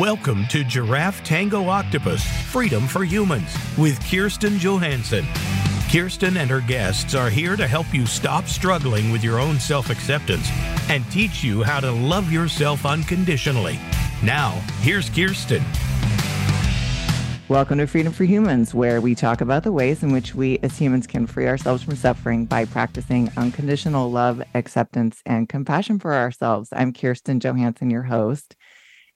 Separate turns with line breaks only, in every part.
Welcome to Giraffe Tango Octopus Freedom for Humans with Kirsten Johansson. Kirsten and her guests are here to help you stop struggling with your own self acceptance and teach you how to love yourself unconditionally. Now, here's Kirsten.
Welcome to Freedom for Humans, where we talk about the ways in which we as humans can free ourselves from suffering by practicing unconditional love, acceptance, and compassion for ourselves. I'm Kirsten Johansson, your host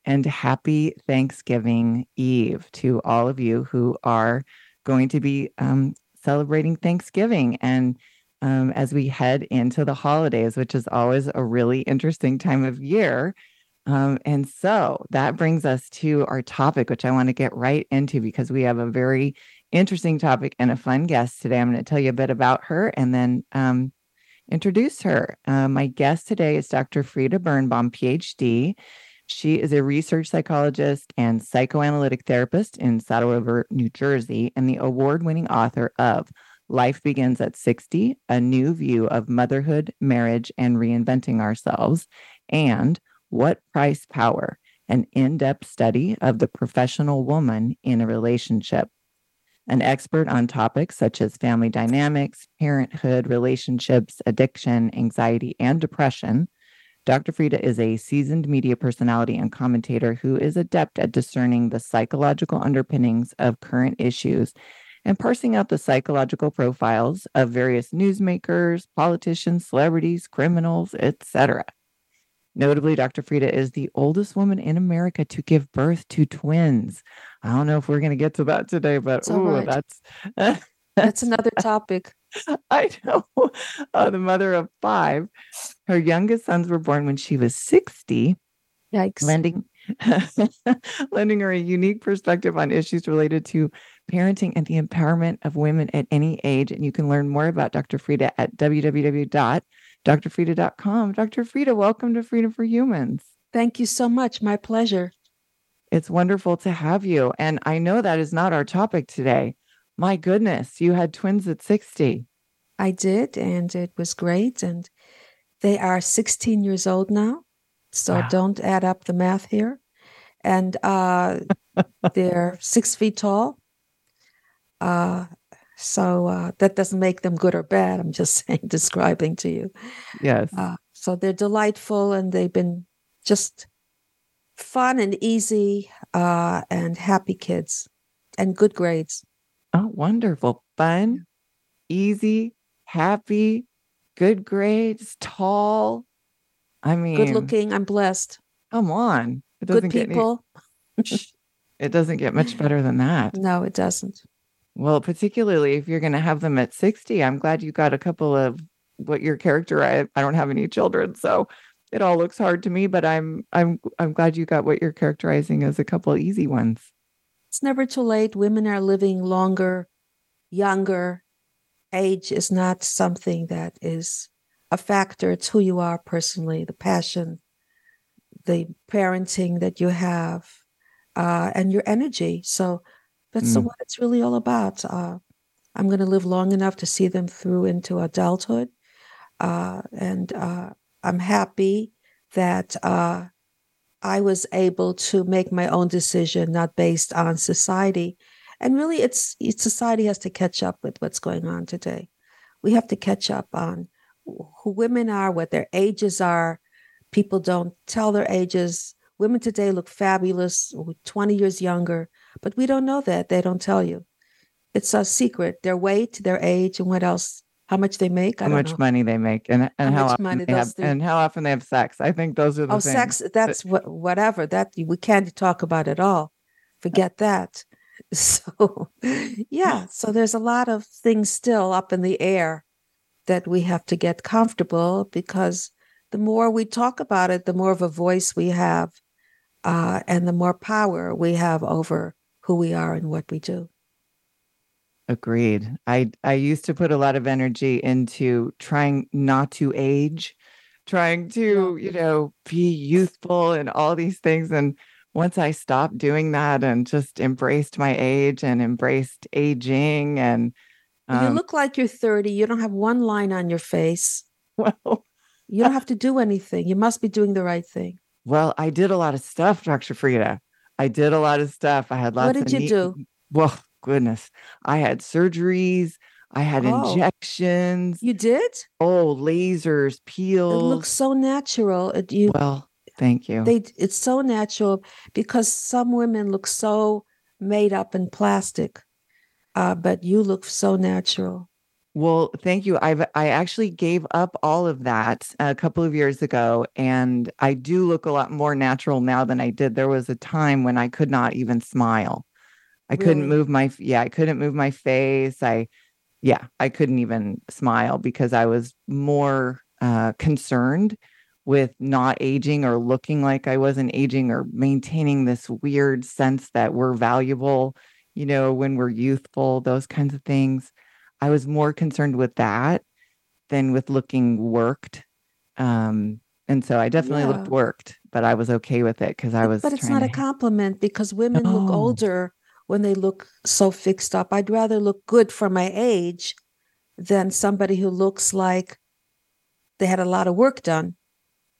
and happy Thanksgiving Eve to all of you who are going to be um, celebrating Thanksgiving. And um, as we head into the holidays, which is always a really interesting time of year. Um, and so that brings us to our topic, which I want to get right into because we have a very interesting topic and a fun guest today. I'm going to tell you a bit about her and then um, introduce her. Uh, my guest today is Dr. Frieda Birnbaum, PhD. She is a research psychologist and psychoanalytic therapist in Saddle River, New Jersey, and the award winning author of Life Begins at 60 A New View of Motherhood, Marriage, and Reinventing Ourselves, and What Price Power, an in depth study of the professional woman in a relationship. An expert on topics such as family dynamics, parenthood, relationships, addiction, anxiety, and depression Dr. Frieda is a seasoned media personality and commentator who is adept at discerning the psychological underpinnings of current issues and parsing out the psychological profiles of various newsmakers, politicians, celebrities, criminals, etc. Notably, Dr. Frieda is the oldest woman in America to give birth to twins. I don't know if we're going to get to that today, but ooh, right. that's
that's another topic.
I know. Uh, the mother of five. Her youngest sons were born when she was 60.
Yikes.
Lending, lending her a unique perspective on issues related to parenting and the empowerment of women at any age. And you can learn more about Dr. Frieda at www.drfrieda.com. Dr. Frieda, welcome to Freedom for Humans.
Thank you so much. My pleasure.
It's wonderful to have you. And I know that is not our topic today. My goodness, you had twins at 60.
I did, and it was great. And they are 16 years old now. So wow. don't add up the math here. And uh, they're six feet tall. Uh, so uh, that doesn't make them good or bad. I'm just saying, describing to you.
Yes. Uh,
so they're delightful and they've been just fun and easy uh, and happy kids and good grades.
Oh, wonderful. Fun, easy, happy, good grades, tall. I mean,
good looking. I'm blessed.
Come on.
It doesn't good people.
Get any, it doesn't get much better than that.
No, it doesn't.
Well, particularly if you're going to have them at 60, I'm glad you got a couple of what your character I, I don't have any children, so it all looks hard to me, but I'm I'm I'm glad you got what you're characterizing as a couple easy ones
it's never too late. Women are living longer, younger. Age is not something that is a factor. It's who you are personally, the passion, the parenting that you have, uh, and your energy. So that's mm. what it's really all about. Uh, I'm going to live long enough to see them through into adulthood. Uh, and uh, I'm happy that uh, I was able to make my own decision, not based on society. And really, it's, it's society has to catch up with what's going on today. We have to catch up on who women are, what their ages are. People don't tell their ages. Women today look fabulous, 20 years younger, but we don't know that. They don't tell you. It's a secret. Their weight, their age, and what else how much they make.
how much
know.
money they make, and and how, how often they have, and how often they have sex. I think those are the
oh,
things.
sex. That's what whatever that we can't talk about at all. Forget that. So, yeah. So there's a lot of things still up in the air that we have to get comfortable because the more we talk about it, the more of a voice we have, uh, and the more power we have over who we are and what we do.
Agreed. I I used to put a lot of energy into trying not to age, trying to, you know, be youthful and all these things and once I stopped doing that and just embraced my age and embraced aging and
um, you look like you're 30, you don't have one line on your face. Well, you don't have to do anything. You must be doing the right thing.
Well, I did a lot of stuff, Dr. Frieda. I did a lot of stuff. I had lots
What
of
did you
neat-
do?
Well, goodness. I had surgeries, I had
Oh.
injections,
You did?
oh, lasers, peels.
It looks so natural. It, you
well, thank you.
they it's so natural because some women look so made up and plastic. Uh, but you look so natural.
Well, thank you. I've I actually gave up all of that a couple of years ago and I do look a lot more natural now than I did. There was a time when I could not even smile. I couldn't move my yeah, I couldn't move my face. I yeah, I couldn't even smile because I was more uh concerned with not aging or looking like I wasn't aging or maintaining this weird sense that we're valuable, you know, when we're youthful, those kinds of things. I was more concerned with that than with looking worked. Um, and so I definitely looked worked, but I was okay with it because I was.
but it's not a compliment because women look older when they look so fixed up. I'd rather look good for my age than somebody who looks like they had a lot of work done.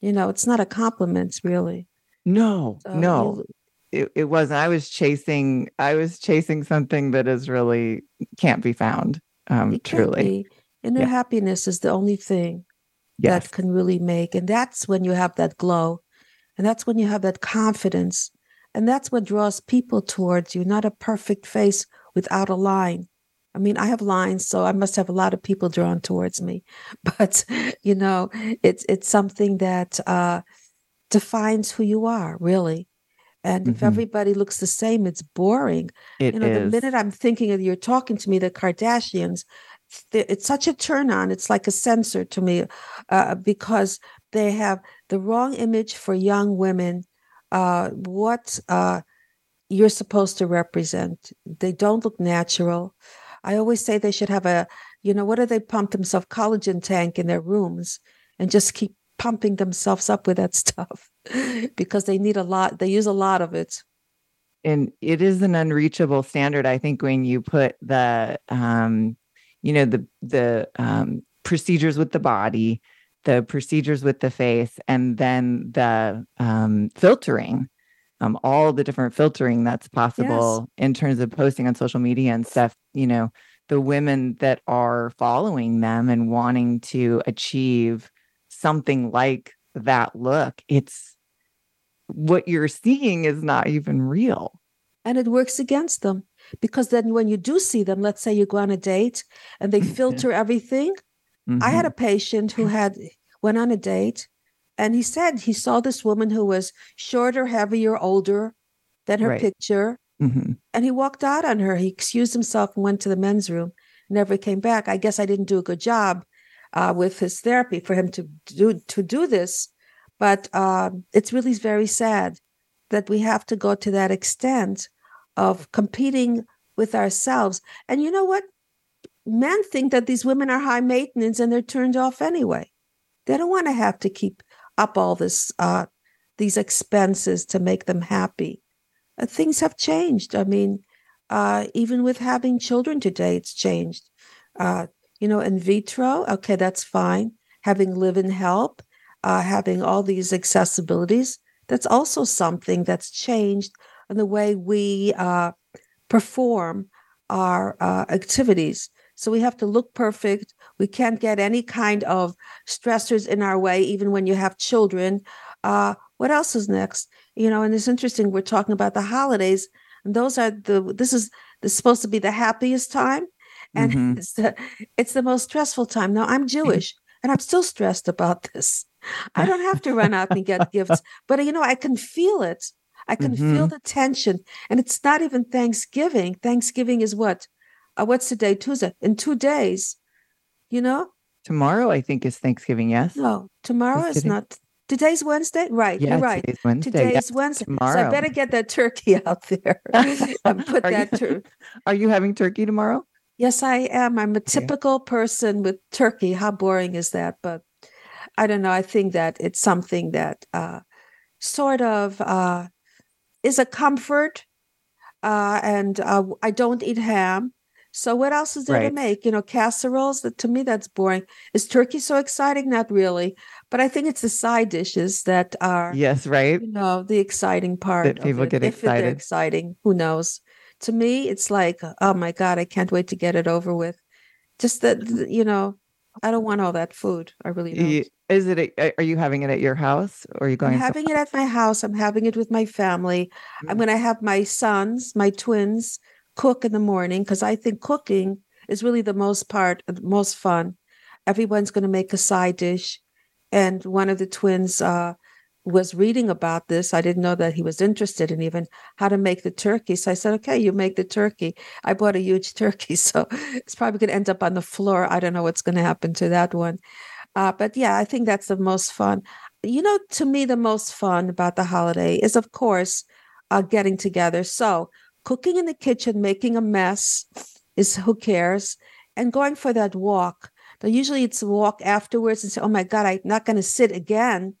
You know, it's not a compliment, really.
No,
So
no,
look-
it, it wasn't. I was chasing. I was chasing something that is really can't be found. Um, truly.
Inner
Yeah.
happiness is the only thing
yes.
that can really make. And that's when you have that glow. And that's when you have that confidence. And that's what draws people towards you, not a perfect face without a line. I mean, I have lines, so I must have a lot of people drawn towards me. But you know, it's it's something that uh, defines who you are, really. And if
Mhm.
everybody looks the same, it's boring
It
you know the minute i'm thinking of you're talking to me the Kardashians, it's such a turn on it's like a censor to me uh, because they have the wrong image for young women uh, what uh, you're supposed to represent. They don't look natural. I always say they should have a you know what do they pump themselves collagen tank in their rooms and just keep pumping themselves up with that stuff? Because they need a lot they use a lot of it.
And it is an unreachable standard i think when you put the um you know the the um procedures with the body the procedures with the face and then the um filtering um all the different filtering that's possible in terms of posting on social media and stuff you know the women that are following them and wanting to achieve something like that look it's what you're seeing is not even real.
And it works against them because then when you do see them let's say you go on a date and they filter everything i had a patient who had went on a date and he said he saw this woman who was shorter heavier older than her
Right.
picture
Mhm.
and he walked out on her. He excused himself and went to the men's room never came back. I guess i didn't do a good job uh, with his therapy for him to do to do this but um, it's really very sad that we have to go to that extent of competing with ourselves. And you know what men think that these women are high maintenance and they're turned off anyway. They don't want to have to keep up all this uh, these expenses to make them happy. Uh, things have changed. I mean uh, even with having children today it's changed. Uh, you know in vitro okay that's fine. Having live-in help uh, having all these accessibilities that's also something that's changed in the way we uh, perform our activities so we have to look perfect. We can't get any kind of stressors in our way even when you have children. Uh, what else is next? You know and it's interesting we're talking about the holidays and those are the this is this is supposed to be the happiest time and
Mhm.
it's the it's the most stressful time. Now i'm jewish and i'm still stressed about this. I don't have to run out and get gifts but you know i can feel it. I can feel
Mhm.
the tension and it's not even thanksgiving. Thanksgiving is what uh, what's today tuesday in two days you know
Tomorrow, I think, is Thanksgiving. Yes.
no tomorrow is
kidding.
not today's wednesday right
Yeah,
you're right
today's Wednesday.
Today
yeah.
is Wednesday. So I better get that turkey out there and put
Are you-
that tur-
Are you having turkey tomorrow?
Yes, I am. I'm a typical person with turkey. How boring is that? But I don't know. I think that it's something that uh, sort of uh, is a comfort. Uh, and uh, I don't eat ham. So what else is there to make? You know, casseroles. That to me, that's boring. Is turkey so exciting? Not really. But I think it's the side dishes that are,
yes, right.
you know, the exciting part.
That
of
people
it.
get
If they're
excited.
exciting, who knows? To me, it's like, oh my God, I can't wait to get it over with. Just that, you know, I don't want all that food. I really don't.
Is it? A, are you having it at your house, or are you going? I'm
having it at my house. I'm having it with my family. I'm
Mm.
going to have my sons, my twins, cook in the morning because I think cooking is really the most part, the most fun. Everyone's going to make a side dish, and one of the twins uh, was reading about this. I didn't know that he was interested in even how to make the turkey. So I said, "Okay, you make the turkey." I bought a huge turkey, so it's probably going to end up on the floor. I don't know what's going to happen to that one. Uh, but yeah, I think that's the most fun. You know, to me, the most fun about the holiday is, of course, uh, getting together. So, cooking in the kitchen, making a mess is who cares, and going for that walk. Now, usually it's a walk afterwards and say, Oh my God, I'm not going to sit again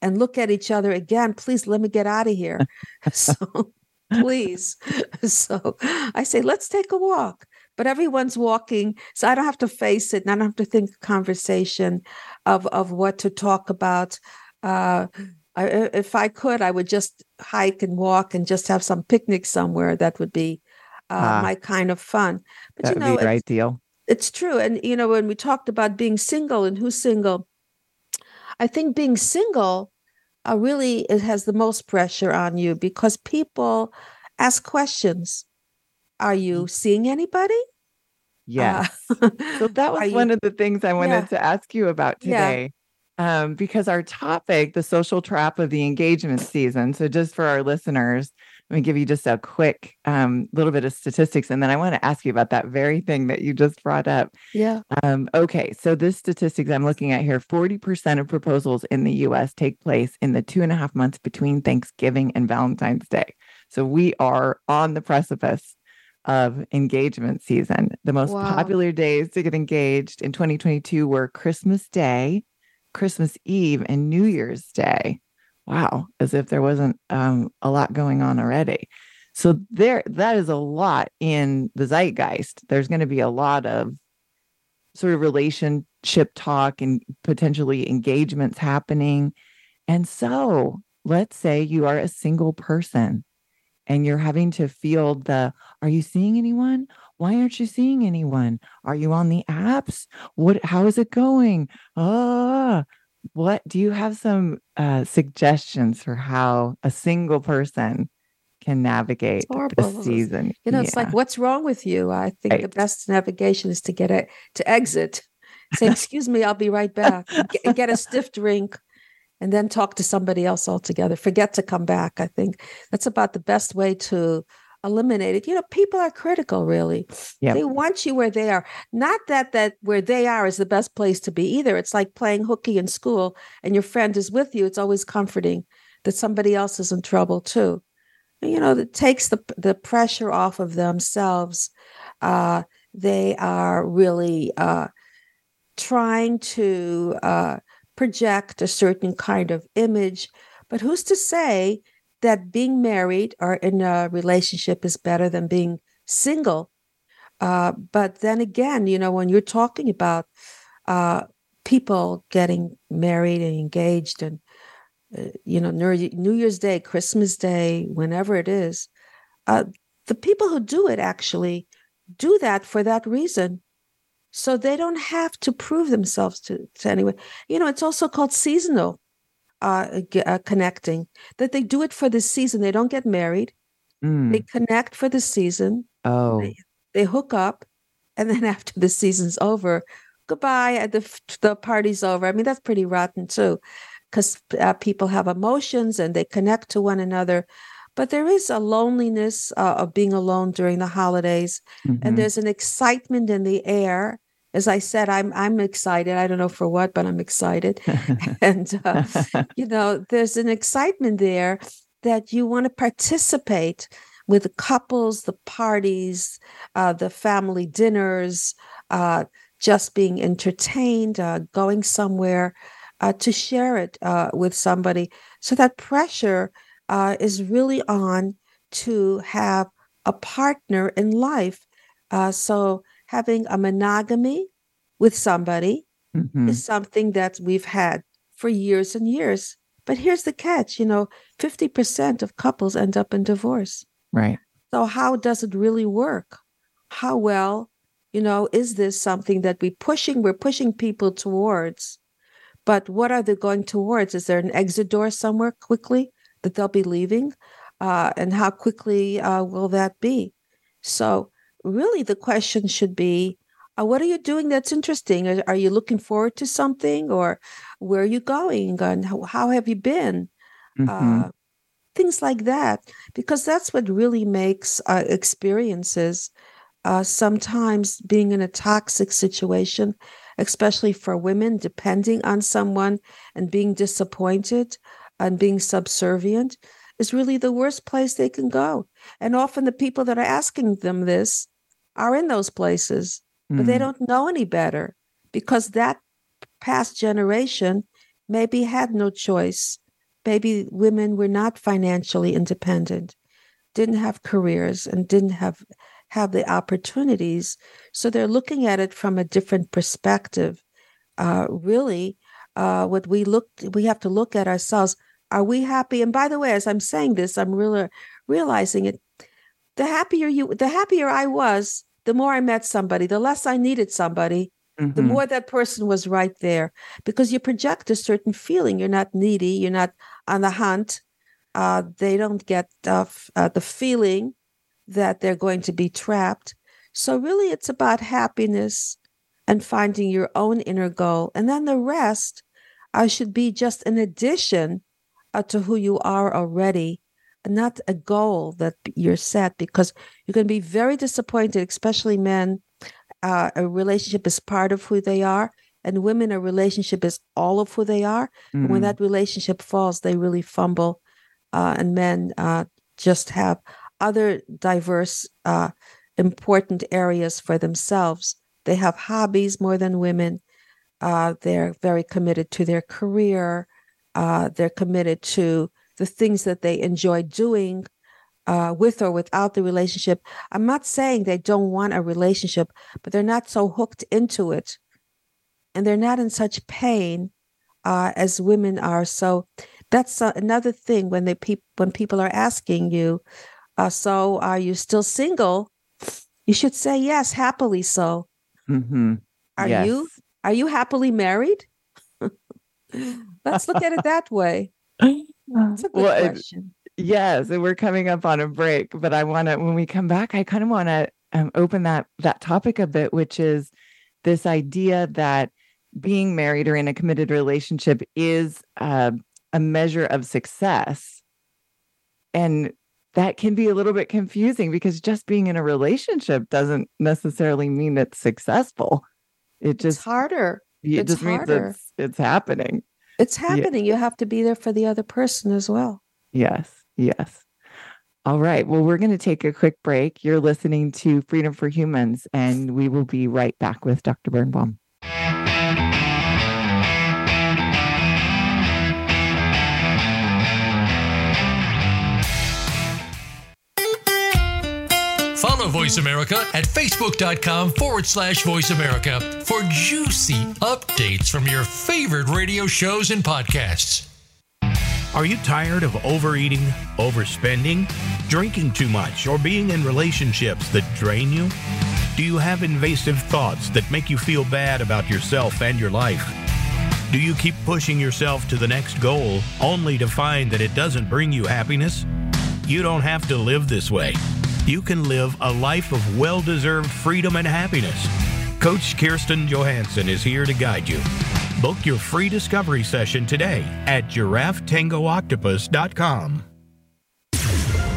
and look at each other again. Please let me get out of here. so, please. So, I say, Let's take a walk. But everyone's walking, so I don't have to face it, and I don't have to think conversation of of what to talk about. Uh, I, if I could, I would just hike and walk and just have some picnic somewhere. That would be uh,
Ah.
my kind of fun. But
that
you
would
know,
be your
it's,
ideal.
it's true. And you know, when we talked about being single and who's single, I think being single uh, really it has the most pressure on you because people ask questions. Are you seeing anybody?
Yeah.
Uh,
So that was one
you-
of the things I wanted
Yeah.
to ask you about
Yeah.
today. Um, because our topic, the social trap of the engagement season. So just for our listeners, let me give you just a quick um, little bit of statistics, and then I want to ask you about that very thing that you just brought up.
yeah.
Um, okay, so this statistics I'm looking at here: forty percent of proposals in the U.S. take place in the two and a half months between Thanksgiving and Valentine's Day. So we are on the precipice of engagement season. The most
Wow.
popular days to get engaged in 2022 were Christmas Day, Christmas Eve, and New Year's Day. Wow, as if there wasn't um, a lot going on already. So there, that is a lot in the zeitgeist. There's going to be a lot of sort of relationship talk and potentially engagements happening. And so let's say you are a single person and you're having to field the are you seeing anyone? Why aren't you seeing anyone? Are you on the apps? What how is it going? Ah, what do you have some uh, suggestions for how a single person can navigate the season?
You know, it's like, what's wrong with you? I think the best navigation is to get it to exit. Say, excuse me, I'll be right back. Get, get a stiff drink and then talk to somebody else altogether. Forget to come back. I think that's about the best way to eliminate it. You know, people are critical, really.
Yep.
They want you where they are. Not that that where they are is the best place to be either. It's like playing hooky in school and your friend is with you. It's always comforting that somebody else is in trouble too you know that takes the the pressure off of themselves uh they are really uh trying to uh project a certain kind of image but who's to say that being married or in a relationship is better than being single uh but then again you know when you're talking about uh people getting married and engaged and uh, you know New, Year's Day, Christmas Day, whenever it is, uh, the people who do it actually do that for that reason, so they don't have to prove themselves to, to anyone. You know, it's also called seasonal uh, uh, connecting. That they do it for the season. They don't get married.
Mm.
They connect for the season.
Oh,
They hook up, and then after the season's over, goodbye. And the the party's over. I mean, that's pretty rotten too because uh, people have emotions and they connect to one another. But there is a loneliness uh, of being alone during the holidays,
mhm.
and there's an excitement in the air. As I said, I'm I'm excited. I don't know for what, but I'm excited. and uh, you know, there's an excitement there that you want to participate with the couples, the parties, uh, the family dinners, uh, just being entertained, uh, going somewhere uh, to share it uh, with somebody. So that pressure uh, is really on to have a partner in life. Uh, so having a monogamy with somebody
Mhm.
is something that we've had for years and years. But here's the catch you know, 50% of couples end up in divorce.
Right.
So, how does it really work? How well, you know, is this something that we're pushing, we're pushing people towards? But what are they going towards? Is there an exit door somewhere quickly that they'll be leaving? Uh, and how quickly uh, will that be? So, really, the question should be uh, what are you doing that's interesting? Are, are, you looking forward to something or where are you going and how, how have you been? Mm-hmm. Uh, things like that, because that's what really makes uh, experiences uh, sometimes being in a toxic situation, especially for women, depending on someone and being disappointed and being subservient is really the worst place they can go. And often the people that are asking them this are in those places mm. but they mm. don't know any better because that past generation maybe had no choice. Maybe women were not financially independent, didn't have careers, and didn't have have the opportunities. So they're looking at it from a different perspective. Uh, really, uh, what we look we have to look at ourselves. Are we happy? And by the way, as I'm saying this, I'm really realizing it. The happier you, the happier I was the more I met somebody, the less I needed somebody, mm-hmm. the more that person was right there because you project a certain feeling. You're not needy, you're not on the hunt. Uh, they don't get uh, uh, the feeling that they're going to be trapped. So, really, it's about happiness and finding your own inner goal. And then the rest uh, should be just an addition uh, to who you are already not a goal that you're set because you can be very disappointed, especially men. Uh, a relationship is part of who they are, and women, a relationship is all of who they are. Mm-hmm. when that relationship falls, they really fumble, uh, and men uh, just have other diverse, uh, important areas for themselves. They have hobbies more than women. Uh, they're very committed to their career. Uh, they're committed to the things that they enjoy doing uh, with or without the relationship. I'm not saying they don't want a relationship, but they're not so hooked into it. And they're not in such pain uh, as women are. So that's uh, another thing when they pe- when people are asking you, uh, so are you still single? You should say yes, happily so. Mm-hmm. Are yes. you are you happily married? Let's look at it that way. That's a good well, question.
It, yes, and we're coming up on a break, but I want to when we come back, I kind of want to um, open that that topic a bit, which is this idea that being married or in a committed relationship is uh, a measure of success, and that can be a little bit confusing because just being in a relationship doesn't necessarily mean it's successful. It just
it's harder.
It it's just harder. means it's, it's happening.
It's happening. Yeah. You have to be there for the other person as well.
Yes. Yes. All right. Well, we're going to take a quick break. You're listening to Freedom for Humans, and we will be right back with Dr. Birnbaum.
Voice America at facebook.com forward slash voice America for juicy updates from your favorite radio shows and podcasts.
Are you tired of overeating, overspending, drinking too much, or being in relationships that drain you? Do you have invasive thoughts that make you feel bad about yourself and your life? Do you keep pushing yourself to the next goal only to find that it doesn't bring you happiness? You don't have to live this way you can live a life of well deserved freedom and happiness. Coach Kirsten Johansson is here to guide you. Book your free discovery session today at giraffetangooctopus.com.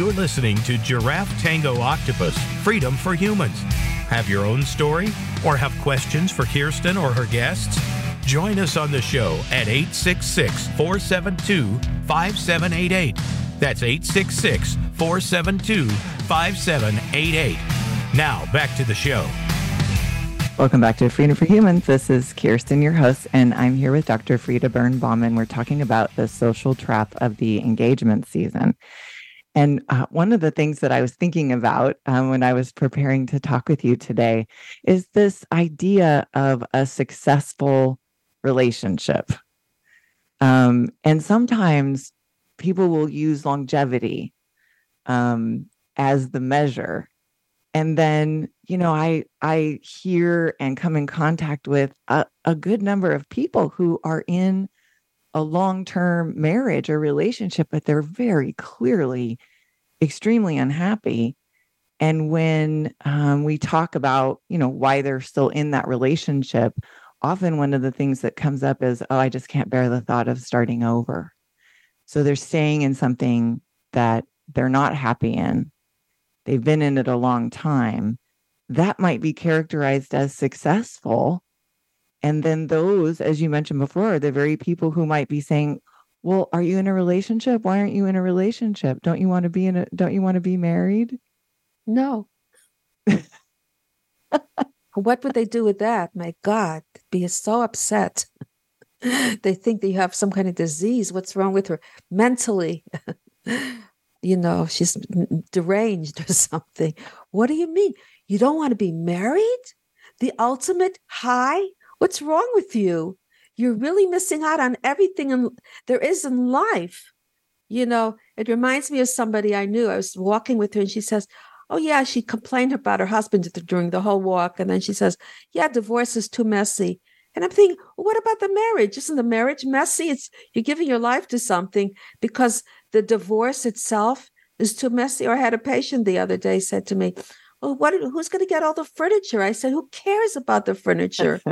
You're listening to Giraffe Tango Octopus Freedom for Humans. Have your own story or have questions for Kirsten or her guests? Join us on the show at 866 472 5788. That's 866 472 5788. Now, back to the show.
Welcome back to Freedom for Humans. This is Kirsten, your host, and I'm here with Dr. Frieda Birnbaum, and we're talking about the social trap of the engagement season. And uh, one of the things that I was thinking about um, when I was preparing to talk with you today is this idea of a successful relationship. Um, and sometimes people will use longevity um, as the measure. And then, you know, I I hear and come in contact with a, a good number of people who are in a long term marriage or relationship, but they're very clearly extremely unhappy. And when um, we talk about, you know, why they're still in that relationship, often one of the things that comes up is, oh, I just can't bear the thought of starting over. So they're staying in something that they're not happy in. They've been in it a long time. That might be characterized as successful and then those, as you mentioned before, are the very people who might be saying, well, are you in a relationship? Why aren't you in a relationship? Don't you want to be in a don't you want to be married?
No. what would they do with that? My God, be so upset. they think that you have some kind of disease. What's wrong with her mentally? you know, she's deranged or something. What do you mean? You don't want to be married? The ultimate high? What's wrong with you? You're really missing out on everything in, there is in life. You know, it reminds me of somebody I knew. I was walking with her and she says, Oh, yeah, she complained about her husband during the whole walk. And then she says, Yeah, divorce is too messy. And I'm thinking, well, what about the marriage? Isn't the marriage messy? It's you're giving your life to something because the divorce itself is too messy. Or I had a patient the other day said to me, Well, what who's going to get all the furniture? I said, Who cares about the furniture?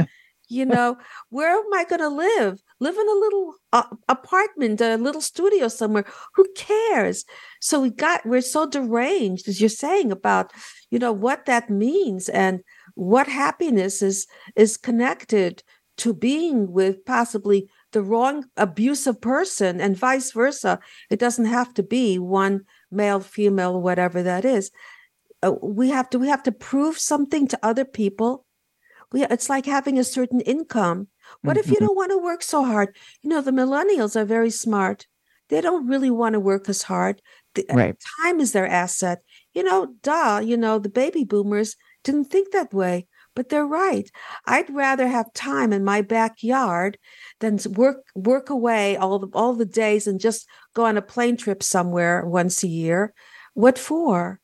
you know where am i going to live? Live in a little uh, apartment a little studio somewhere. Who cares? So we got we're so deranged as you're saying about you know what that means and what happiness is is connected to being with possibly the wrong abusive person and vice versa. It doesn't have to be one male female whatever that is. Uh, we have to we have to prove something to other people we, it's like having a certain income. What mm-hmm. if you mm-hmm. don't want to work so hard? You know, the millennials are very smart. They don't really want to work as hard. The, uh, right. Time is their asset. You know, duh, you know, the baby boomers didn't think that way, but they're right. I'd rather have time in my backyard than work work away all the all the days and just go on a plane trip somewhere once a year. What for?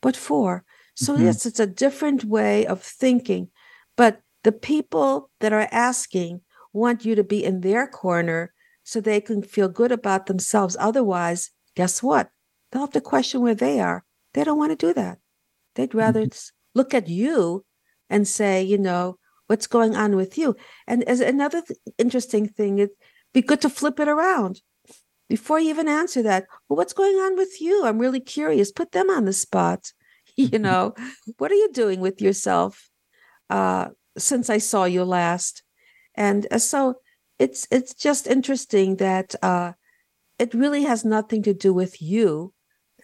What for? So mm-hmm. yes, it's a different way of thinking. But the people that are asking want you to be in their corner so they can feel good about themselves. Otherwise, guess what? They'll have to question where they are. They don't want to do that. They'd rather mm-hmm. look at you and say, you know, what's going on with you. And as another th- interesting thing, it'd be good to flip it around before you even answer that. Well, what's going on with you? I'm really curious. Put them on the spot. you know, what are you doing with yourself? Uh, since I saw you last. And uh, so it's it's just interesting that uh, it really has nothing to do with you.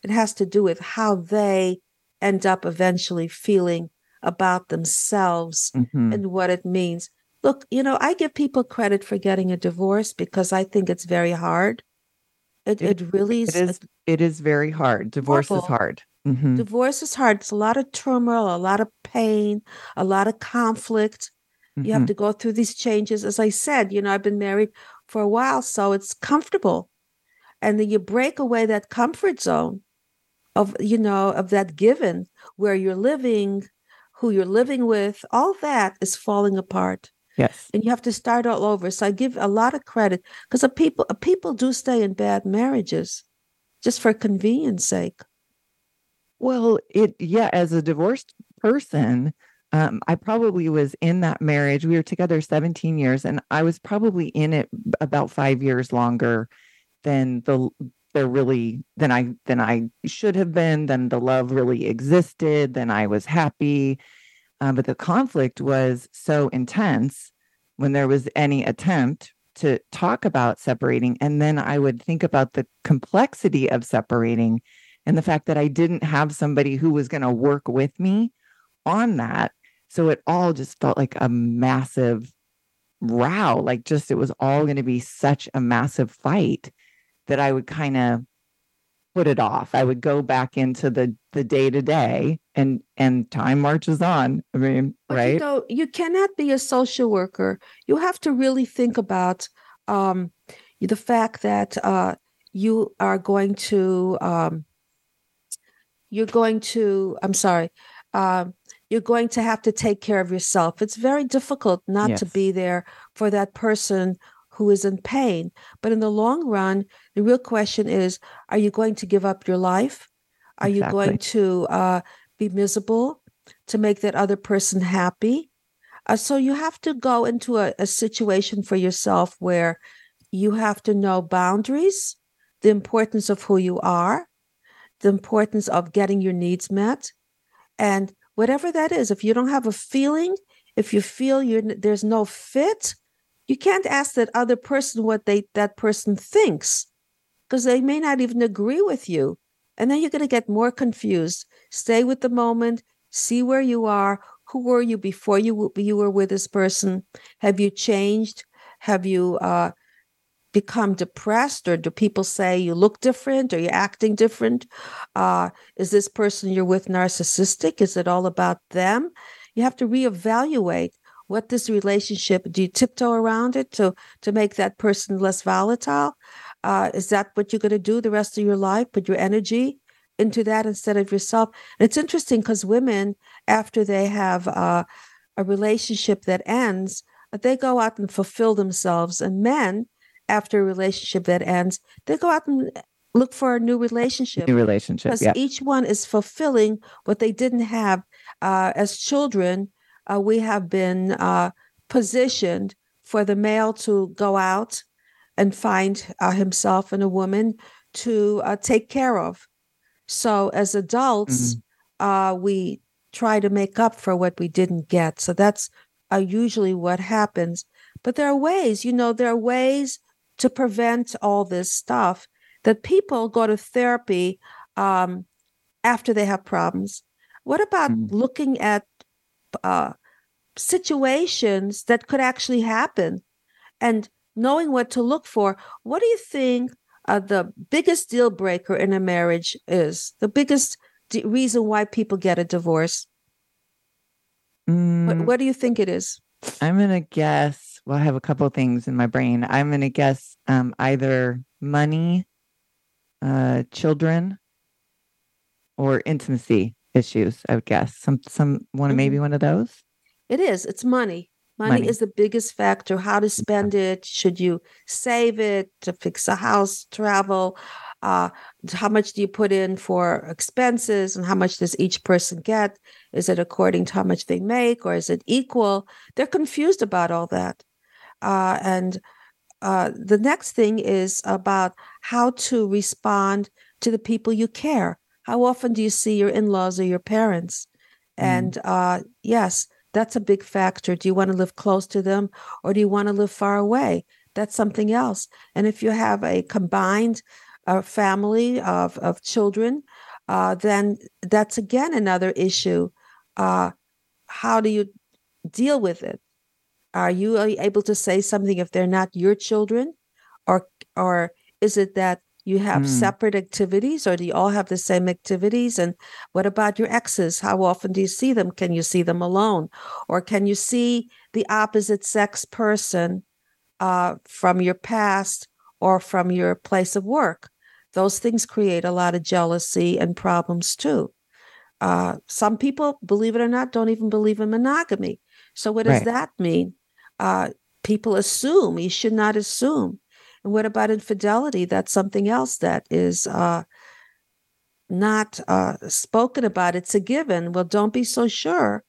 It has to do with how they end up eventually feeling about themselves mm-hmm. and what it means. Look, you know, I give people credit for getting a divorce because I think it's very hard. It it, it really
is. It is, it is very hard. Divorce is hard.
Mm-hmm. Divorce is hard. It's a lot of turmoil, a lot of pain, a lot of conflict. Mm-hmm. You have mm-hmm. to go through these changes. As I said, you know, I've been married for a while, so it's comfortable. And then you break away that comfort zone of, you know, of that given where you're living, who you're living with, all that is falling apart.
Yes.
And you have to start all over. So I give a lot of credit because people people do stay in bad marriages just for convenience sake.
Well, it yeah, as a divorced person, um, I probably was in that marriage. We were together 17 years, and I was probably in it about five years longer than the there really than I than I should have been. Than the love really existed. Than I was happy. Uh, but the conflict was so intense when there was any attempt to talk about separating, and then I would think about the complexity of separating, and the fact that I didn't have somebody who was going to work with me on that so it all just felt like a massive row, like just it was all going to be such a massive fight that I would kind of put it off. I would go back into the the day to day and and time marches on. I mean, but right? You
know, you cannot be a social worker. You have to really think about um the fact that uh you are going to um you're going to I'm sorry. Um you're going to have to take care of yourself. It's very difficult not yes. to be there for that person who is in pain. But in the long run, the real question is are you going to give up your life? Are exactly. you going to uh, be miserable to make that other person happy? Uh, so you have to go into a, a situation for yourself where you have to know boundaries, the importance of who you are, the importance of getting your needs met, and whatever that is. If you don't have a feeling, if you feel you're there's no fit, you can't ask that other person what they that person thinks because they may not even agree with you. And then you're going to get more confused. Stay with the moment, see where you are. Who were you before you you were with this person? Have you changed? Have you uh, become depressed or do people say you look different or you're acting different? Uh, is this person you're with narcissistic? Is it all about them? You have to reevaluate what this relationship do you tiptoe around it to to make that person less volatile? Uh, is that what you're going to do the rest of your life? Put your energy into that instead of yourself? And it's interesting because women after they have uh, a relationship that ends they go out and fulfill themselves and men after a relationship that ends, they go out and look for a new relationship.
New relationship.
Because yeah. each one is fulfilling what they didn't have uh, as children. Uh, we have been uh, positioned for the male to go out and find uh, himself and a woman to uh, take care of. So as adults, mm-hmm. Uh, we try to make up for what we didn't get. So that's usually what happens. But there are ways, you know, there are ways to prevent all this stuff that people go to therapy um, after they have problems. What about mm. looking at uh, situations that could actually happen and knowing what to look for? What do you think uh, the biggest deal breaker in a marriage is? The biggest d- reason why people get a divorce? Mm. What, what do you think it is?
I'm going to guess well, I have a couple of things in my brain. I'm going to guess um, either money, uh, children, or intimacy issues. I would guess some some one mm-hmm. maybe one of those.
It is. It's money. Money, money. is the biggest factor. How to spend it? Should you save it to fix a house, travel? Uh, how much do you put in for expenses and how much does each person get? Is it according to how much they make or is it equal? They're confused about all that. Uh, and uh, the next thing is about how to respond to the people you care. How often do you see your in laws or your parents? Mm. And uh, yes, that's a big factor. Do you want to live close to them or do you want to live far away? That's something else. And if you have a combined uh, family of, of children, uh, then that's again another issue. Uh, how do you deal with it? Are you able to say something if they're not your children? Or or is it that You have
Mm.
separate activities, or do you all have the same activities? And what about your exes? How often do you see them? Can you see them alone? Or can you see the opposite sex person uh, from your past or from your place of work? Those things create a lot of jealousy and problems too. Uh, some people, believe it or not, don't even believe in monogamy. So, what does
Right.
that mean? Uh, people assume, you should not assume. And what about infidelity? That's something else that is uh, not uh, spoken about. It's a given. Well, don't be so sure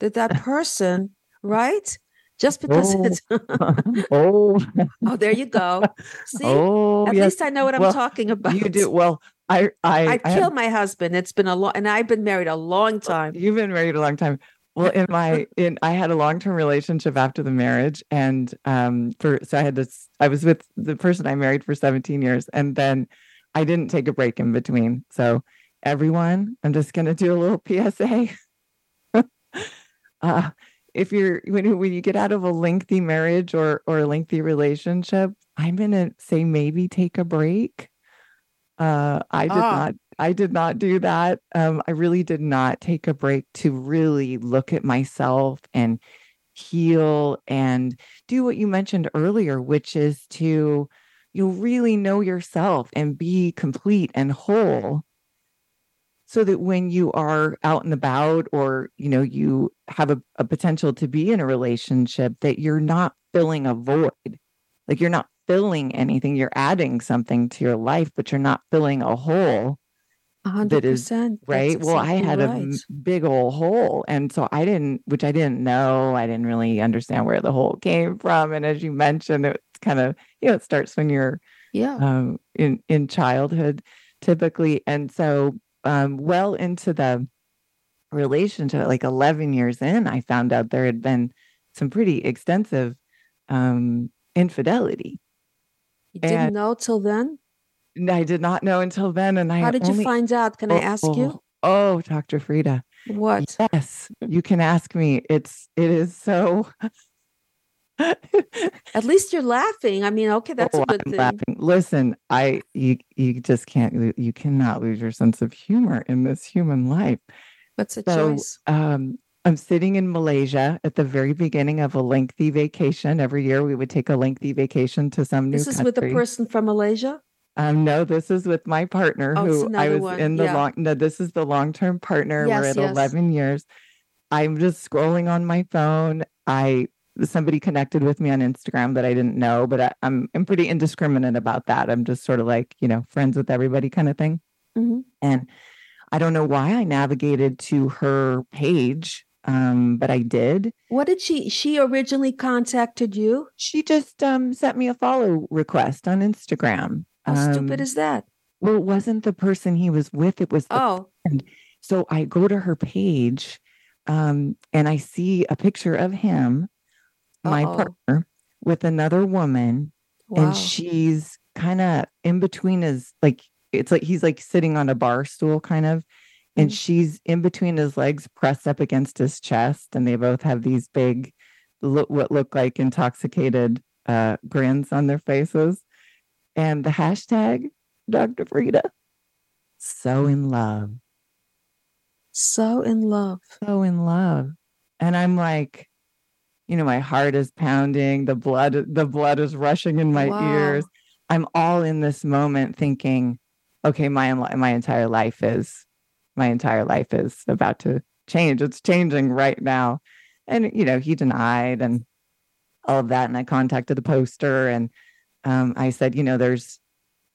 that that person, right? Just because
Oh.
it's,
oh,
oh, there you go. See,
oh,
at
yes.
least I know what I'm talking about.
You do well. I, I,
I'd
I have-
my husband. It's been a long, and I've been married a long time.
You've been married a long time. Well, in my in I had a long term relationship after the marriage, and um, for so I had this. I was with the person I married for 17 years, and then I didn't take a break in between. So everyone, I'm just gonna do a little PSA. uh, if you're when you, when you get out of a lengthy marriage or or a lengthy relationship, I'm gonna say maybe take a break. Uh, I did
Ah.
not. I did not do that. Um, I really did not take a break to really look at myself and heal and do what you mentioned earlier, which is to you really know yourself and be complete and whole so that when you are out and about or you know you have a, a potential to be in a relationship that you're not filling a void like you're not filling anything you're adding something to your life but you're not filling a hole
A hundred
that is-
percent.
right well i had a big old hole and so i didn't which i didn't know i didn't really understand where the hole came from and as you mentioned it's kind of you know it starts when you're
yeah.
um, in in childhood typically and so um, well into the relationship like 11 years in i found out there had been some pretty extensive um, infidelity
You didn't
and-
know till then.
I did not know until then and i
How did you find out? Can I ask you
oh, oh dr frieda
what?
yes you can ask me it's it is so
At least you're laughing. I mean, okay, that's
Oh,
a good
I'm
thing.
laughing. Listen, I you you just can't you cannot lose your sense of humor in this human life.
What's a
So,
choice?
um, I'm sitting in Malaysia at the very beginning of a lengthy vacation. Every year we would take a lengthy vacation to some new
This is
country.
with a person from Malaysia.
Um, no, this is with my partner
Oh,
who I was
one.
in the
Yeah.
long. No, this is the long term partner. We're at
yes.
11 years. I'm just scrolling on my phone. I somebody connected with me on Instagram that I didn't know, but I, I'm I'm pretty indiscriminate about that. I'm just sort of like you know friends with everybody kind of thing.
Mhm.
And I don't know why I navigated to her page, um, but I did.
What did she? She originally contacted you.
She just um, sent me a follow request on Instagram.
How stupid
Um,
is that?
well, it wasn't the person he was with. It was
Oh,
So I go to her page um, and I see a picture of him, my
Uh-oh.
partner, with another woman.
wow.
And she's kind of in between his, like, it's like he's like sitting on a bar stool, kind of. And
Mm.
she's in between his legs, pressed up against his chest. And they both have these big, look, what look like intoxicated uh, grins on their faces. And the hashtag, Dr. Frieda, so in love
so in love.
so in love. And I'm like, you know, my heart is pounding, the blood, the blood is rushing in my
Wow.
ears. I'm all in this moment thinking, okay, my my entire life is my entire life is about to change. It's changing right now. And you know, he denied and all of that. And I contacted the poster and um, I said, you know, there's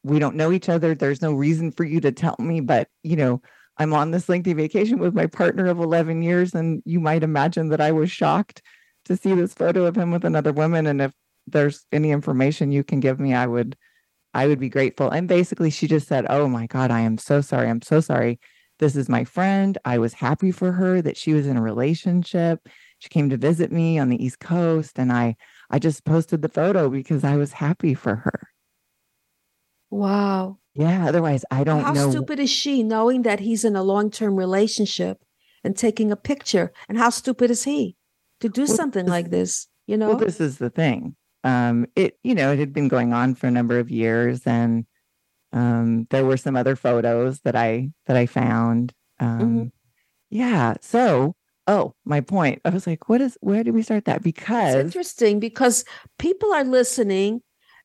we don't know each other. There's no reason for you to tell me, but you know, I'm on this lengthy vacation with my partner of 11 years, and you might imagine that I was shocked to see this photo of him with another woman. And if there's any information you can give me, I would, I would be grateful. And basically, she just said, "Oh my God, I am so sorry. I'm so sorry. This is my friend. I was happy for her that she was in a relationship. She came to visit me on the East Coast, and I, I just posted the photo because I was happy for her.
Wow.
Yeah. Otherwise, I don't
How
know.
stupid is she knowing that he's in a long term relationship and taking a picture? And how stupid is he to do
Well,
something
this-
like this? You know?
Well, this is the thing. Um, it you know it had been going on for a number of years, and Um, there were some other photos that I that I found. Um,
Mhm.
Yeah. So, oh, my point. I was like, what is? Where did we start that?
It's
Because
interesting because people are listening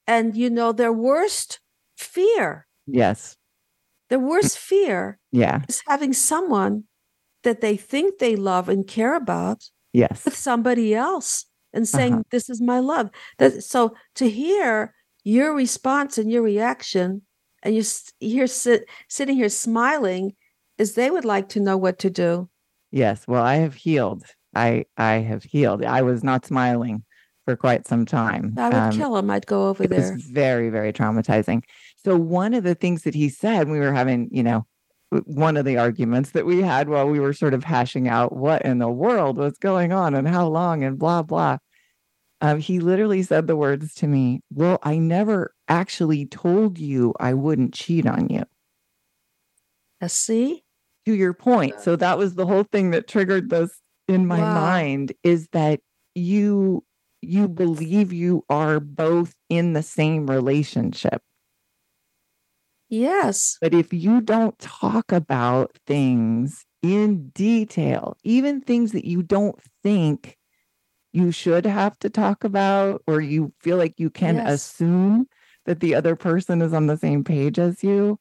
and you know their worst fear,
yes,
their worst fear
yeah,
is having someone that they think they love and care about
yes,
with somebody else and saying
Uh-huh.
this is my love that so to hear your response and your reaction and you here sit, sitting here smiling is they would like to know what to do
yes. Well, I have healed. I I have healed. I was not smiling for quite some time.
i would
Um,
kill him i'd go over
it
there
was very very traumatizing so one of the things that he said we were having you know one of the arguments that we had while we were sort of hashing out what in the world was going on and how long and blah blah um, he literally said the words to me well i never actually told you i wouldn't cheat on you
Uh, see
to your point so that was the whole thing that triggered this in my
Wow.
mind is that you you believe you are both in the same relationship
yes
But if you don't talk about things in detail, even things that you don't think you should have to talk about, or you feel like you can
Yes.
assume that the other person is on the same page as you,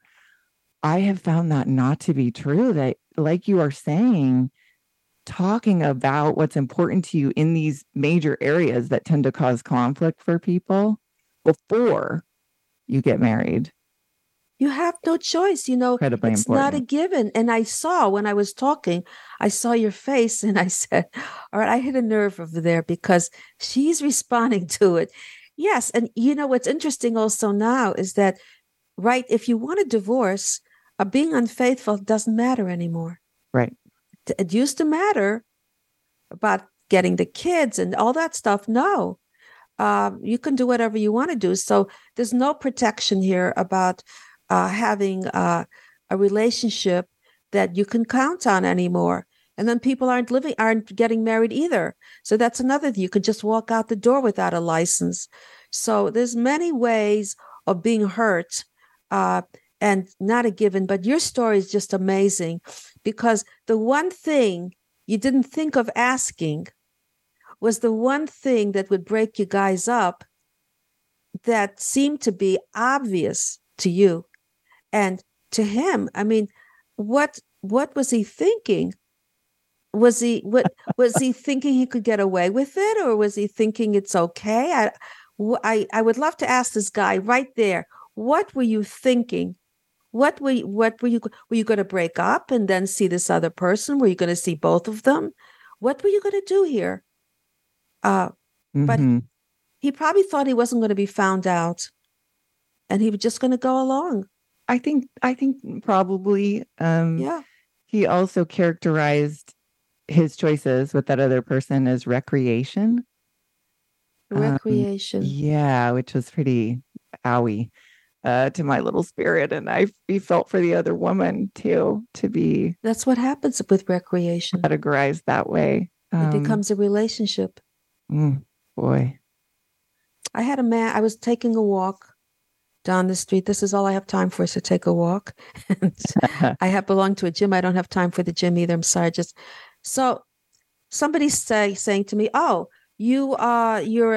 I have found that not to be true. That, like you are saying, talking about what's important to you in these major areas that tend to cause conflict for people before you get married
you have no choice you know
incredibly
it's
important.
not a given and i saw when i was talking i saw your face and i said all right i hit a nerve over there because she's responding to it yes and you know what's interesting also now is that right if you want a divorce uh, being unfaithful doesn't matter anymore.
Right.
It used to matter about getting the kids and all that stuff. No. Um, you can do whatever you want to do. So there's no protection here about uh, having uh, a relationship that you can count on anymore. And then people aren't living aren't getting married either. So that's another thing. You could just walk out the door without a license. So there's many ways of being hurt uh, and not a given but your story is just amazing because the one thing you didn't think of asking was the one thing that would break you guys up that seemed to be obvious to you and to him. I mean what what was he thinking? Was he what was he thinking he could get away with it or was he thinking it's okay? I, I i would love to ask this guy right there what were you thinking what were you, what were you were you going to break up and then see this other person? Were you going to see both of them? What were you going to do here? Uh But-
Mhm.
he probably thought he wasn't going to be found out and he was just going to go along.
I think I think probably um
yeah.
he also characterized his choices with that other person as recreation. Um,
recreation.
Yeah, which was pretty owie uh to my little spirit. And I felt for the other woman too to be
that's what happens with recreation
categorized that way.
it
Um,
becomes a relationship
mm, boy.
i had a man i was taking a walk down the street this is all i have time for is to take a walk and I have belonged to a gym. I don't have time for the gym either. I'm sorry. Just so somebody say saying to me, "Oh, you uh you're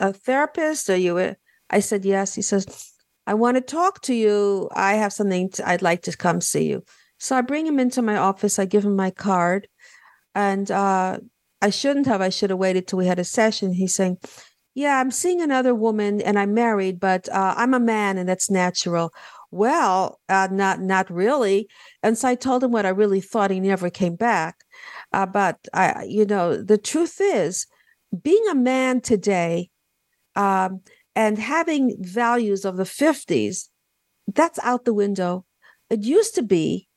a therapist, or you?" A, I said yes. He says, "I want to talk to you. I have something to, I'd like to come see you." So I bring him into my office. I give him my card, and uh I shouldn't have. I should have waited till we had a session. He's saying. Yeah, I'm seeing another woman and I'm married, but uh, I'm a man and that's natural. Well, uh, not not really. And so I told him what I really thought. He never came back. Uh, but I, you know, the truth is, being a man today, um, and having values of the '50s, that's out the window. It used to be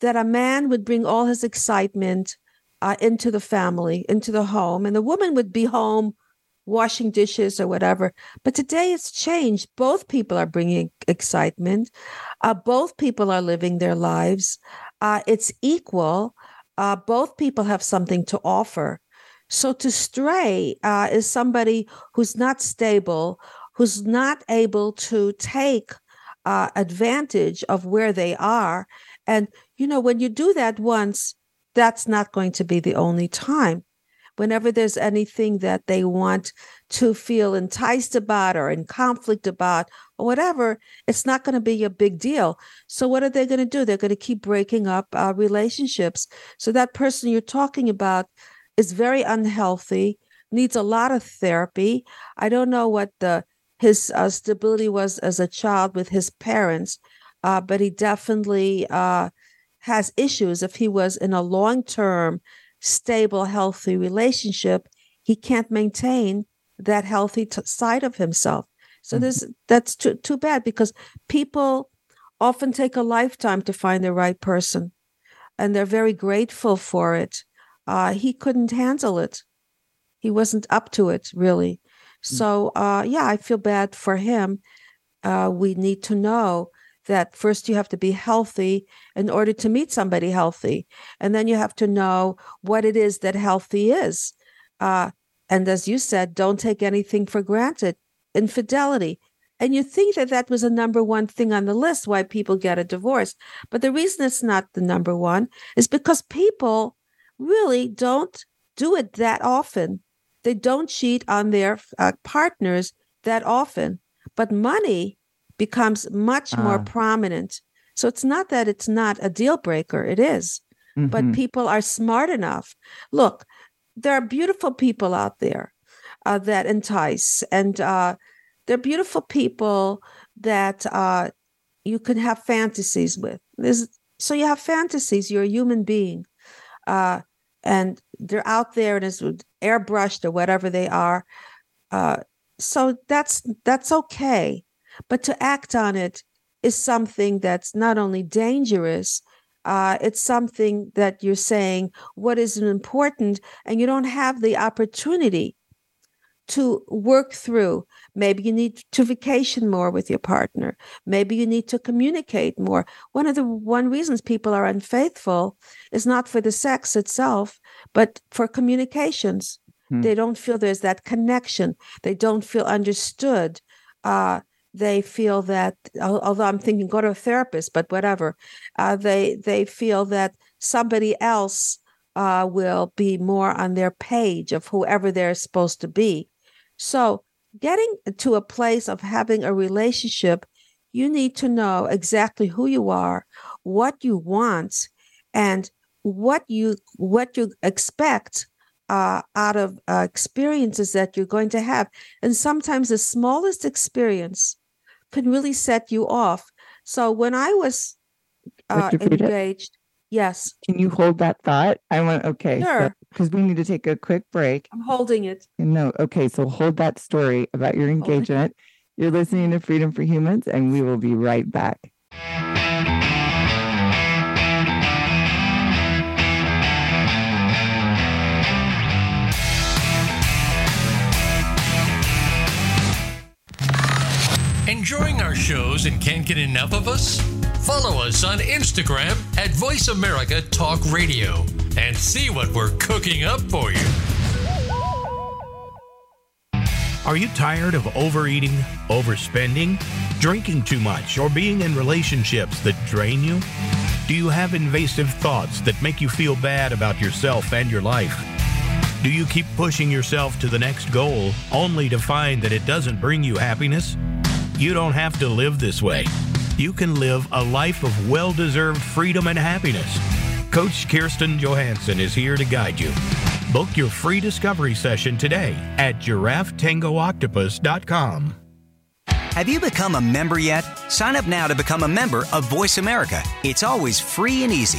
that a man would bring all his excitement uh, into the family, into the home, and the woman would be home washing dishes or whatever. But today it's changed. Both people are bringing excitement. Uh, both people are living their lives. Uh, it's equal. Uh, both people have something to offer. So to stray uh, is somebody who's not stable, who's not able to take uh, advantage of where they are. And, you know, when you do that once, that's not going to be the only time. Whenever there's anything that they want to feel enticed about or in conflict about or whatever, it's not going to be a big deal. So, what are they going to do? They're going to keep breaking up uh, relationships. So, that person you're talking about is very unhealthy, needs a lot of therapy. I don't know what the his uh, stability was as a child with his parents, uh, but he definitely uh, has issues. If he was in a long term, stable, healthy relationship, he can't maintain that healthy t- side of himself. So mm-hmm. this that's too too bad because people often take a lifetime to find the right person, and they're very grateful for it. Uh, he couldn't handle it; he wasn't up to it really. Mm. So uh, yeah, I feel bad for him. Uh, we need to know that first you have to be healthy in order to meet somebody healthy, and then you have to know what it is that healthy is. Uh, and as you said, don't take anything for granted. Infidelity. And you think that that was a number one thing on the list why people get a divorce. But the reason it's not the number one is because people really don't do it that often. They don't cheat on their uh, partners that often. But money becomes much uh. more prominent. So it's not that it's not a deal breaker, it is. Mm-hmm. But people are smart enough. Look, there are beautiful people out there uh, that entice, and uh, they're beautiful people that uh, you can have fantasies with. There's, so you have fantasies. You're a human being, uh, and they're out there and it's airbrushed or whatever they are. Uh, so that's that's okay, but to act on it is something that's not only dangerous uh, it's something that you're saying what isn't important and you don't have the opportunity to work through. Maybe you need to vacation more with your partner. Maybe you need to communicate more. One of the one reasons people are unfaithful is not for the sex itself but for communications. Hmm. they don't feel there's that connection. They don't feel understood. Uh, they feel that although i'm thinking go to a therapist but whatever uh, they they feel that somebody else uh, will be more on their page of whoever they're supposed to be so getting to a place of having a relationship you need to know exactly who you are what you want and what you what you expect uh, out of uh, experiences that you're going to have and sometimes the smallest experience can really set you off. So when I was uh, engaged, yes.
Can you hold that thought? I want, okay.
Sure.
Because we need to take a quick break.
I'm holding it.
No, okay. So hold that story about your engagement. You're listening to Freedom for Humans, and we will be right back.
Enjoying our shows and can't get enough of us? Follow us on Instagram at Voice America Talk Radio and see what we're cooking up for you.
Are you tired of overeating, overspending, drinking too much, or being in relationships that drain you? Do you have invasive thoughts that make you feel bad about yourself and your life? Do you keep pushing yourself to the next goal only to find that it doesn't bring you happiness? You don't have to live this way. You can live a life of well deserved freedom and happiness. Coach Kirsten Johansson is here to guide you. Book your free discovery session today at giraffetangooctopus.com.
Have you become a member yet? Sign up now to become a member of Voice America. It's always free and easy.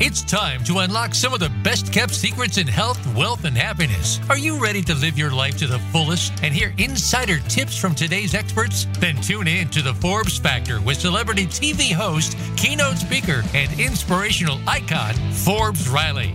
It's time to unlock some of the best kept secrets in health, wealth, and happiness. Are you ready to live your life to the fullest and hear insider tips from today's experts? Then tune in to the Forbes Factor with celebrity TV host, keynote speaker, and inspirational icon, Forbes Riley.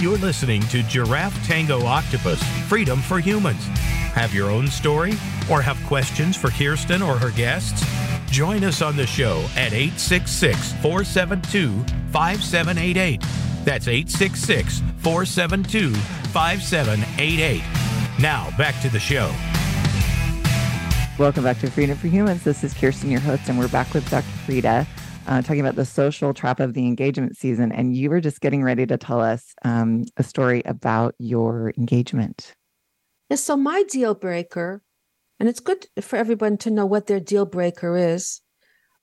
You're listening to Giraffe Tango Octopus Freedom for Humans. Have your own story or have questions for Kirsten or her guests? Join us on the show at 866 472 5788. That's 866 472 5788. Now, back to the show.
Welcome back to Freedom for Humans. This is Kirsten, your host, and we're back with Dr. Frieda uh, talking about the social trap of the engagement season. And you were just getting ready to tell us um, a story about your engagement.
Yes, so my deal breaker, and it's good for everyone to know what their deal breaker is.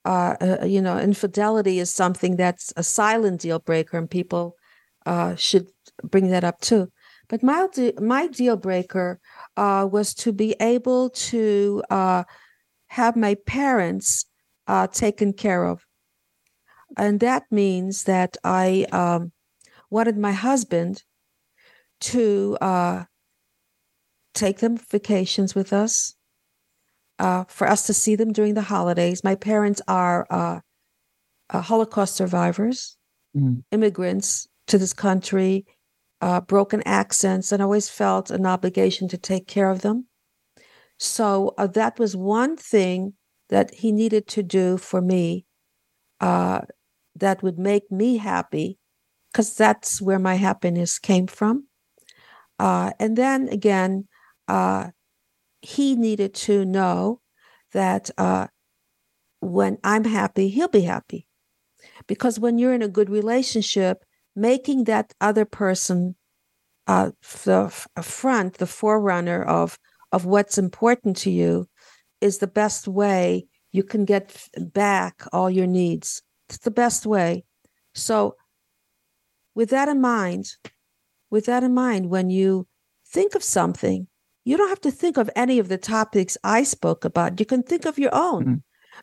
Uh, uh, you know, infidelity is something that's a silent deal breaker, and people uh, should bring that up too. But my my deal breaker uh, was to be able to uh, have my parents uh, taken care of, and that means that I um, wanted my husband to uh, take them vacations with us, uh, for us to see them during the holidays. My parents are uh, Holocaust survivors, mm. immigrants to this country uh, broken accents, and always felt an obligation to take care of them. So uh, that was one thing that he needed to do for me uh, that would make me happy, because that's where my happiness came from. Uh, and then again, uh, he needed to know that uh, when I'm happy, he'll be happy. Because when you're in a good relationship, making that other person uh, the front, the forerunner of of what's important to you, is the best way you can get back all your needs. It's the best way. So, with that in mind, with that in mind, when you think of something, you don't have to think of any of the topics I spoke about. You can think of your own. Mm-hmm.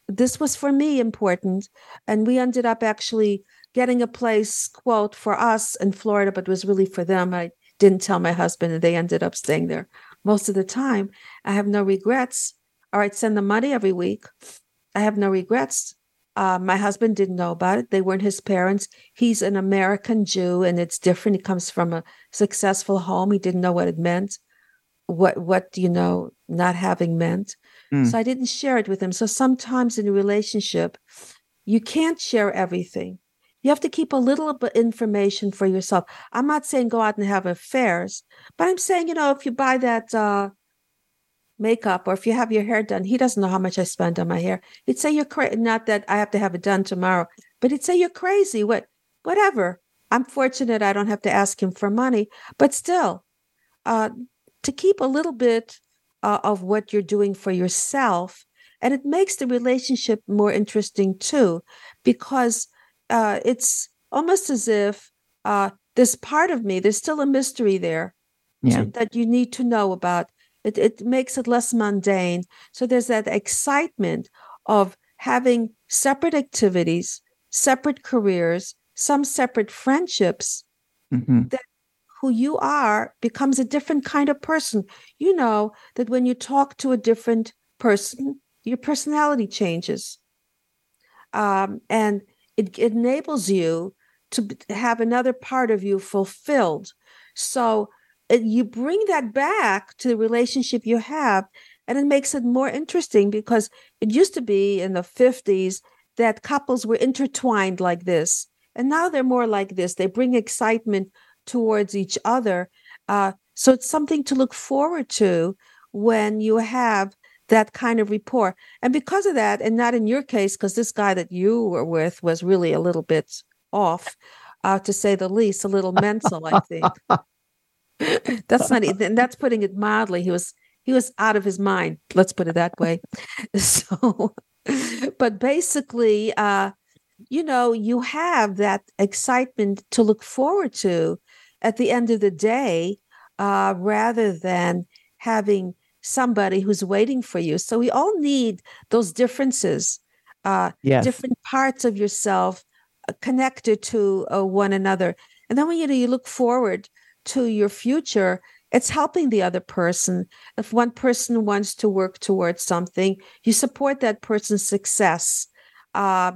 This was for me important, and we ended up actually getting a place quote for us in Florida, but was really for them. I didn't tell my husband, and they ended up staying there most of the time. I have no regrets. All right, send the money every week. I have no regrets. Uh, my husband didn't know about it. They weren't his parents. He's an American Jew, and it's different. He comes from a successful home. He didn't know what it meant, what what you know not having meant. Mm. So I didn't share it with him. So sometimes in a relationship, you can't share everything. You have to keep a little bit of information for yourself. I'm not saying go out and have affairs, but I'm saying, you know, if you buy that uh, makeup or if you have your hair done, he doesn't know how much I spend on my hair. He'd say you're crazy. Not that I have to have it done tomorrow, but he'd say you're crazy. What, whatever. I'm fortunate I don't have to ask him for money, but still, uh, to keep a little bit uh, of what you're doing for yourself, and it makes the relationship more interesting too, because uh, it's almost as if uh, this part of me, there's still a mystery there yeah. that you need to know about. It, it makes it less mundane. So there's that excitement of having separate activities, separate careers, some separate friendships mm-hmm. that who you are becomes a different kind of person. You know that when you talk to a different person, your personality changes. Um, and it, it enables you to have another part of you fulfilled. So you bring that back to the relationship you have, and it makes it more interesting because it used to be in the 50s that couples were intertwined like this. And now they're more like this. They bring excitement towards each other. Uh, so it's something to look forward to when you have that kind of rapport. And because of that, and not in your case, because this guy that you were with was really a little bit off, uh, to say the least, a little mental, I think. that's not and that's putting it mildly. He was he was out of his mind, let's put it that way. So but basically, uh, you know, you have that excitement to look forward to at the end of the day, uh, rather than having somebody who's waiting for you. So we all need those differences, uh,
Yes.
different parts of yourself uh, connected to uh, one another. And then when you know you look forward to your future, it's helping the other person. If one person wants to work towards something, you support that person's success, uh,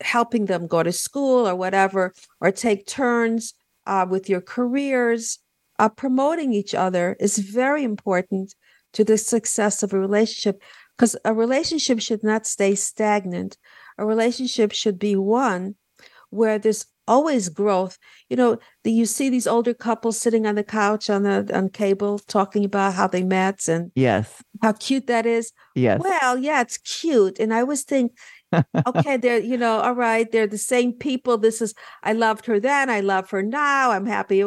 helping them go to school or whatever, or take turns uh, with your careers. Uh, promoting each other is very important to the success of a relationship because a relationship should not stay stagnant. A relationship should be one where there's always growth. You know, the, you see these older couples sitting on the couch on the on cable talking about how they met and
Yes.
how cute that is.
Yes.
Well, yeah, it's cute. And I always think, okay, they're, you know, all right, they're the same people. This is, I loved her then, I love her now, I'm happy.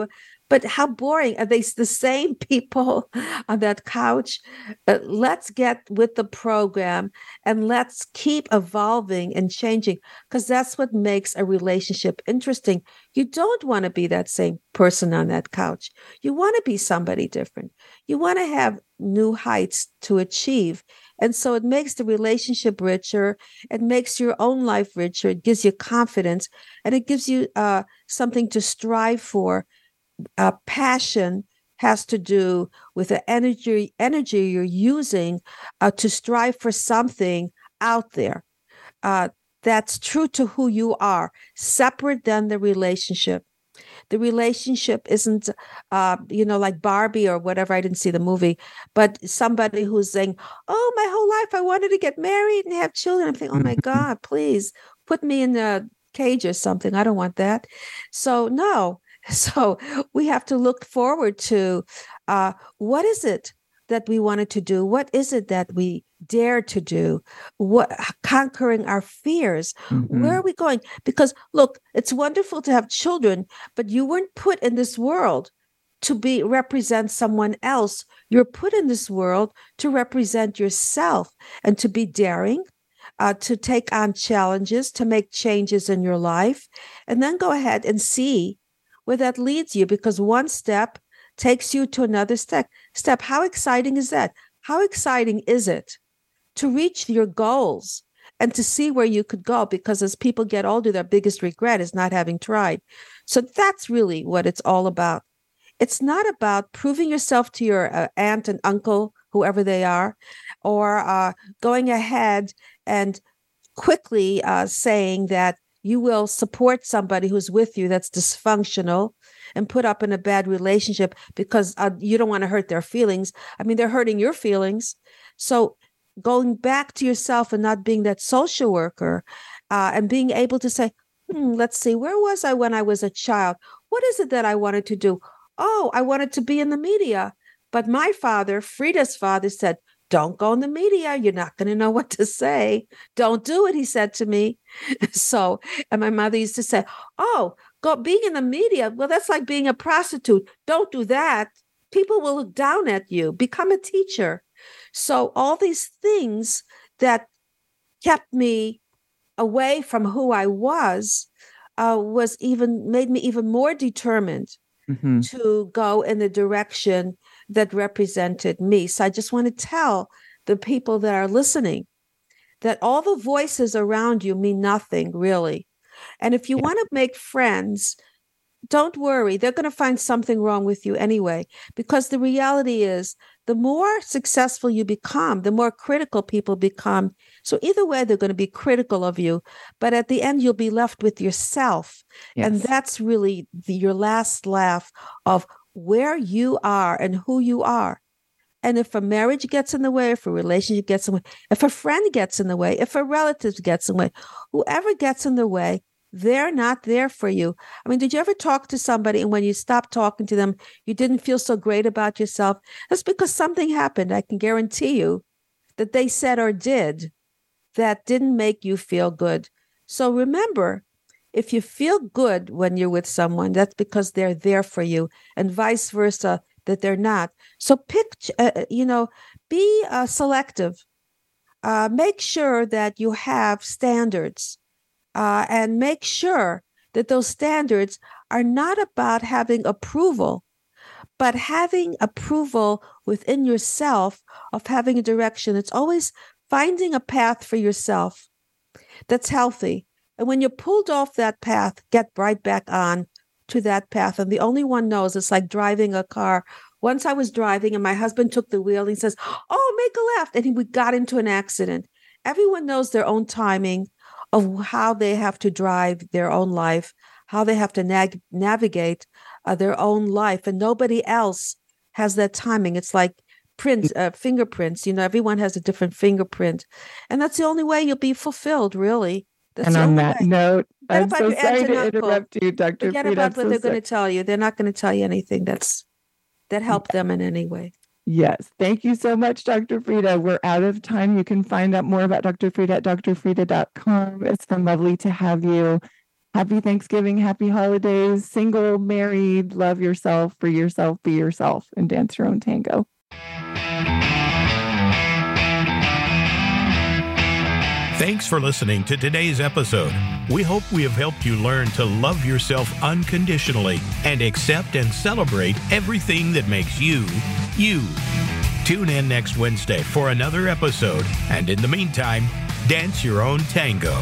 But how boring. Are they the same people on that couch? Uh, let's get with the program and let's keep evolving and changing because that's what makes a relationship interesting. You don't want to be that same person on that couch. You want to be somebody different. You want to have new heights to achieve. And so it makes the relationship richer. It makes your own life richer. It gives you confidence and it gives you uh, something to strive for. Uh, passion has to do with the energy energy you're using uh, to strive for something out there uh, that's true to who you are, separate than the relationship. The relationship isn't, uh, you know, like Barbie or whatever. I didn't see the movie, but somebody who's saying, "Oh, my whole life I wanted to get married and have children." I'm thinking, "Oh my God, please put me in a cage or something. I don't want that." So no. So we have to look forward to uh, what is it that we wanted to do? What is it that we dare to do? What conquering our fears?
Mhm.
Where are we going? Because look, it's wonderful to have children, but you weren't put in this world to be represent someone else. You're put in this world to represent yourself and to be daring, uh, to take on challenges, to make changes in your life, and then go ahead and see where that leads you. Because one step takes you to another step. Step. How exciting is that? How exciting is it to reach your goals and to see where you could go? Because as people get older, their biggest regret is not having tried. So that's really what it's all about. It's not about proving yourself to your uh, aunt and uncle, whoever they are, or uh, going ahead and quickly uh, saying that you will support somebody who's with you that's dysfunctional and put up in a bad relationship because uh, you don't want to hurt their feelings. I mean, they're hurting your feelings. So going back to yourself and not being that social worker uh, and being able to say, hmm, let's see, where was I when I was a child? What is it that I wanted to do? Oh, I wanted to be in the media. But my father, Frieda's father, said, don't go in the media. You're not going to know what to say. Don't do it, he said to me. So, and my mother used to say, Oh, go being in the media. Well, that's like being a prostitute. Don't do that. People will look down at you. Become a teacher. So, all these things that kept me away from who I was uh, was even made me even more determined
Mhm.
to go in the direction that represented me. So I just want to tell the people that are listening that all the voices around you mean nothing really. And if you
Yeah.
want to make friends, don't worry, they're going to find something wrong with you anyway. Because the reality is, the more successful you become, the more critical people become. So, either way, they're going to be critical of you. But at the end, you'll be left with yourself. And that's really the, your last laugh of where you are and who you are. And if a marriage gets in the way, if a relationship gets in the way, if a friend gets in the way, if a relative gets in the way, whoever gets in the way, they're not there for you. I mean, did you ever talk to somebody and when you stopped talking to them, you didn't feel so great about yourself? That's because something happened. I can guarantee you that they said or did that didn't make you feel good. So remember, if you feel good when you're with someone, that's because they're there for you, and vice versa, that they're not. So pick, uh, you know, be uh, selective. Uh, make sure that you have standards uh, and make sure that those standards are not about having approval, but having approval within yourself of having a direction. It's always finding a path for yourself that's healthy. And when you're pulled off that path, get right back on to that path. And the only one knows it's like driving a car. Once I was driving and my husband took the wheel and he says, Oh, make a left. And he, we got into an accident. Everyone knows their own timing of how they have to drive their own life, how they have to nag- navigate uh, their own life. And nobody else has that timing. It's like print uh, fingerprints you know everyone has a different fingerprint and that's the only way you'll be fulfilled really that's
and on that
way.
note i'm so sorry to interrupt you dr
forget
Fried.
about
I'm
what
so
they're
sorry.
going to tell you they're not going to tell you anything that's that helped them in any way
Yes. Thank you so much, Dr. Frieda. We're out of time. You can find out more about Dr. Frieda at drfrida.com. It's been lovely to have you. Happy Thanksgiving, happy holidays, single, married, love yourself, free yourself, be yourself, and dance your own tango.
Thanks for listening to today's episode. We hope we have helped you learn to love yourself unconditionally and accept and celebrate everything that makes you, you. Tune in next Wednesday for another episode, and in the meantime, dance your own tango.